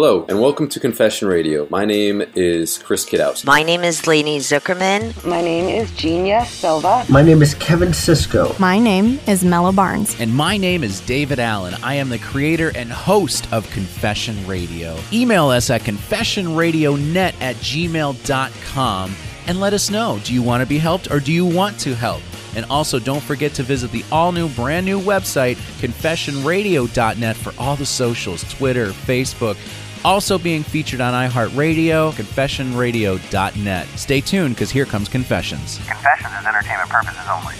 Hello, and welcome to Confession Radio. My name is Chris Kidowski. My name is Lainey Zuckerman. My name is Genia Silva. My name is Kevin Cisco. My name is Mello Barnes. And my name is David Allen. I am the creator and host of Confession Radio. Email us at confessionradionet at gmail.com and let us know do you want to be helped or do you want to help? And also, don't forget to visit the all new, brand new website, confessionradio.net, for all the socials Twitter, Facebook. Also being featured on iHeartRadio, confessionradio.net. Stay tuned because here comes Confessions. Confessions is entertainment purposes only.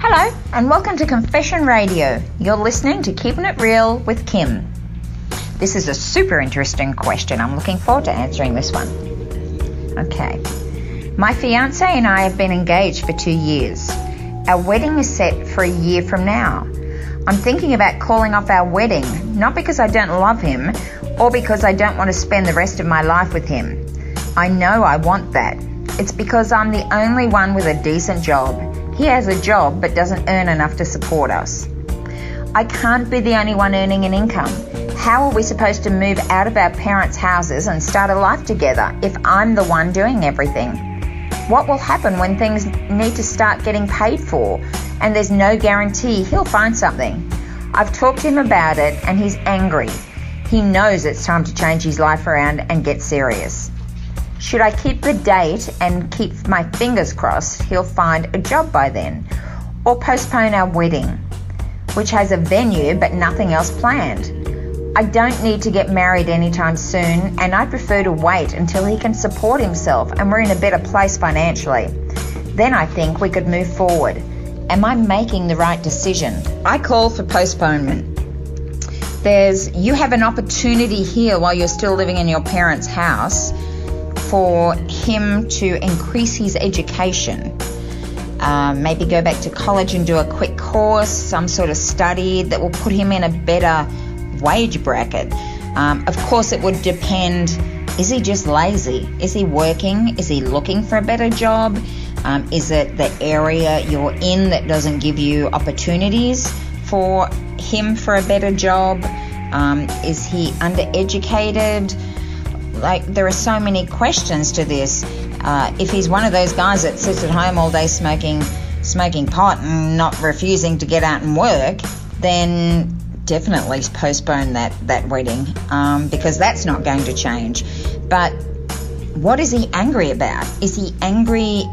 Hello, and welcome to Confession Radio. You're listening to Keeping It Real with Kim. This is a super interesting question. I'm looking forward to answering this one. Okay. My fiance and I have been engaged for two years. Our wedding is set for a year from now. I'm thinking about calling off our wedding, not because I don't love him or because I don't want to spend the rest of my life with him. I know I want that. It's because I'm the only one with a decent job. He has a job but doesn't earn enough to support us. I can't be the only one earning an income. How are we supposed to move out of our parents' houses and start a life together if I'm the one doing everything? What will happen when things need to start getting paid for and there's no guarantee he'll find something? I've talked to him about it and he's angry. He knows it's time to change his life around and get serious. Should I keep the date and keep my fingers crossed he'll find a job by then? Or postpone our wedding, which has a venue but nothing else planned? I don't need to get married anytime soon, and I prefer to wait until he can support himself and we're in a better place financially. Then I think we could move forward. Am I making the right decision? I call for postponement. There's you have an opportunity here while you're still living in your parents' house for him to increase his education. Um, maybe go back to college and do a quick course, some sort of study that will put him in a better wage bracket. Um, of course, it would depend is he just lazy? Is he working? Is he looking for a better job? Um, is it the area you're in that doesn't give you opportunities for him for a better job? Um, is he undereducated? Like, there are so many questions to this. Uh, if he's one of those guys that sits at home all day smoking, smoking pot and not refusing to get out and work, then definitely postpone that that wedding um, because that's not going to change. But what is he angry about? Is he angry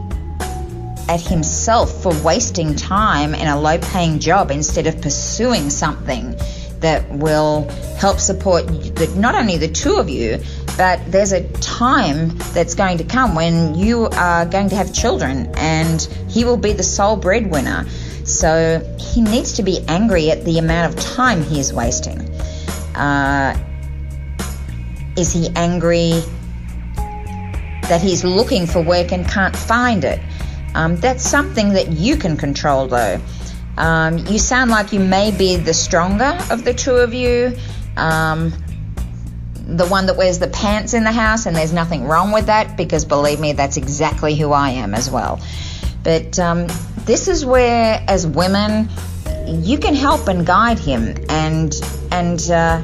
at himself for wasting time in a low paying job instead of pursuing something that will help support the, not only the two of you, but there's a time that's going to come when you are going to have children and he will be the sole breadwinner. So he needs to be angry at the amount of time he is wasting. Uh, is he angry that he's looking for work and can't find it? Um, that's something that you can control, though. Um, you sound like you may be the stronger of the two of you, um, the one that wears the pants in the house, and there's nothing wrong with that because believe me, that's exactly who I am as well. But um, this is where, as women, you can help and guide him and and uh,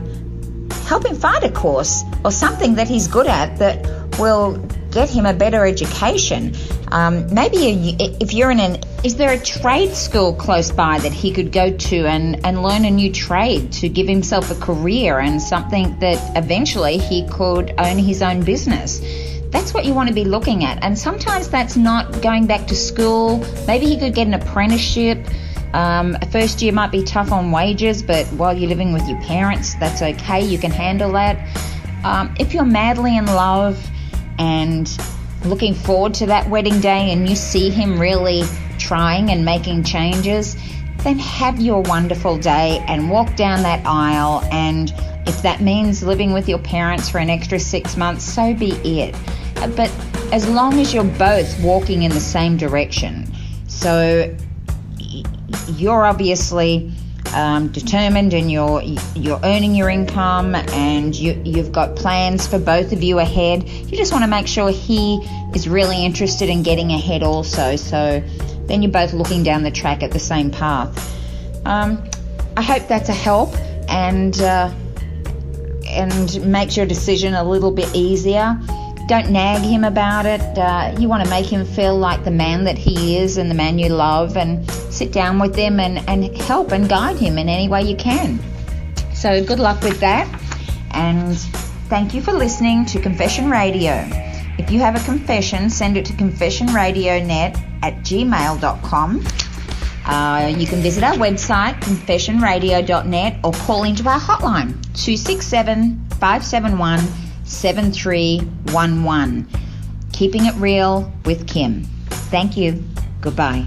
help him find a course or something that he's good at that will get him a better education. Um, maybe if you're in an, is there a trade school close by that he could go to and, and learn a new trade to give himself a career and something that eventually he could own his own business? That's what you want to be looking at. And sometimes that's not going back to school. Maybe he could get an apprenticeship. Um, first year might be tough on wages, but while you're living with your parents, that's okay. You can handle that. Um, if you're madly in love and looking forward to that wedding day and you see him really trying and making changes, then have your wonderful day and walk down that aisle. And if that means living with your parents for an extra six months, so be it. Uh, but as long as you're both walking in the same direction, so you're obviously um, determined and you're you're earning your income and you you've got plans for both of you ahead. You just want to make sure he is really interested in getting ahead also. So then you're both looking down the track at the same path. Um, I hope that's a help and. Uh, and makes your decision a little bit easier. Don't nag him about it. Uh, you want to make him feel like the man that he is and the man you love, and sit down with him and, and help and guide him in any way you can. So, good luck with that. And thank you for listening to Confession Radio. If you have a confession, send it to confessionradionet at gmail.com. Uh, you can visit our website, confessionradio.net, or call into our hotline, 267 571 7311. Keeping it real with Kim. Thank you. Goodbye.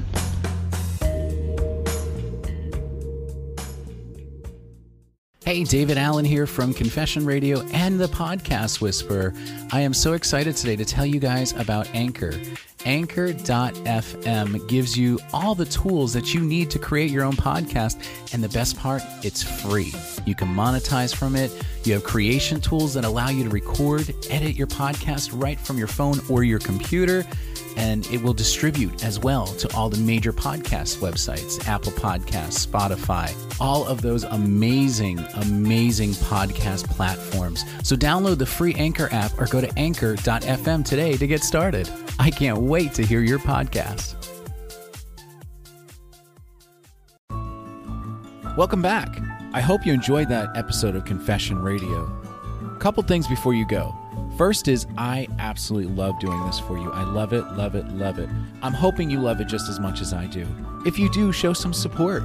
Hey, David Allen here from Confession Radio and the Podcast Whisperer. I am so excited today to tell you guys about Anchor. Anchor.fm gives you all the tools that you need to create your own podcast. And the best part, it's free. You can monetize from it. You have creation tools that allow you to record, edit your podcast right from your phone or your computer and it will distribute as well to all the major podcast websites Apple Podcasts, Spotify, all of those amazing, amazing podcast platforms. So download the free Anchor app or go to anchor.fm today to get started. I can't wait to hear your podcast. Welcome back. I hope you enjoyed that episode of Confession Radio. A couple things before you go. First is I absolutely love doing this for you. I love it, love it, love it. I'm hoping you love it just as much as I do. If you do, show some support.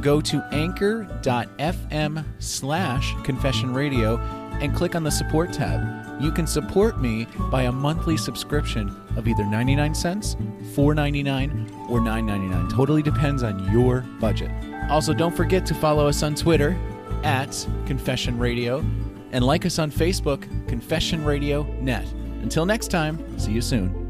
Go to anchor.fm slash confession radio and click on the support tab. You can support me by a monthly subscription of either 99 cents, 4.99, or 9.99. Totally depends on your budget. Also, don't forget to follow us on Twitter at Confession Radio and like us on Facebook, Confession Radio Net. Until next time, see you soon.